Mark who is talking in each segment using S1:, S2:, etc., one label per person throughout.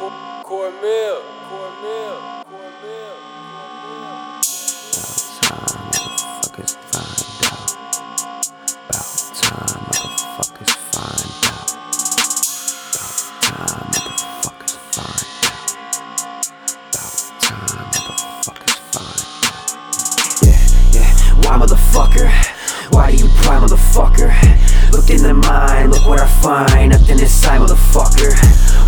S1: Cormill, Cormill, Cormill,
S2: About time motherfuckers find out. About time motherfuckers find out. About time motherfuckers find out. Yeah, yeah. Why motherfucker? Why do you pry motherfucker? Find. Nothing inside motherfucker.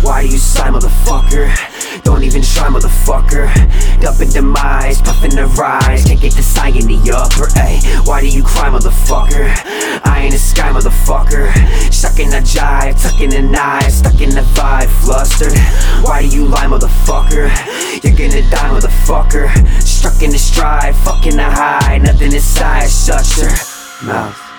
S2: Why do you sigh motherfucker? Don't even try motherfucker. Up in demise, puffin' the rise. Can't get the sign in the upper, ayy. Why do you cry motherfucker? I ain't a sky motherfucker. Stuck in the jive, tucking the knife, stuck in the vibe, flustered. Why do you lie motherfucker? You're gonna die motherfucker. Struck in the stride, fucking the high. Nothing inside, shut your mouth.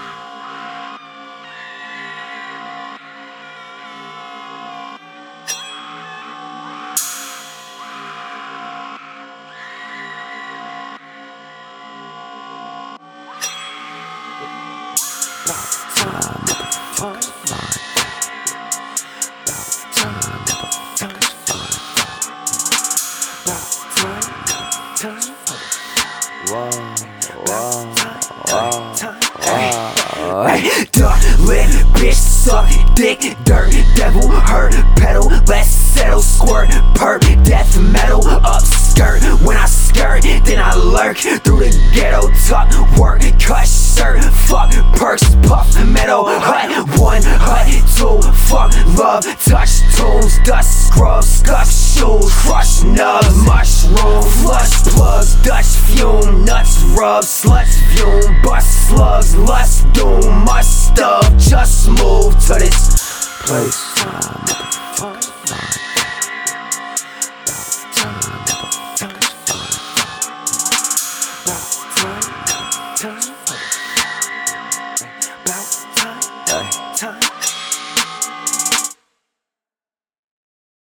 S2: Duck, lit, bitch, suck, dick, dirt, devil, hurt, pedal, let's settle, squirt, perp, death metal, upskirt. When I skirt, then I lurk through the ghetto, tuck, work, cut shirt, fuck, perks, puff, metal, hut, one, hut, two, fuck, love, touch, tunes, dust, scrub, scuff, shoes, crush, nub, mushroom, place.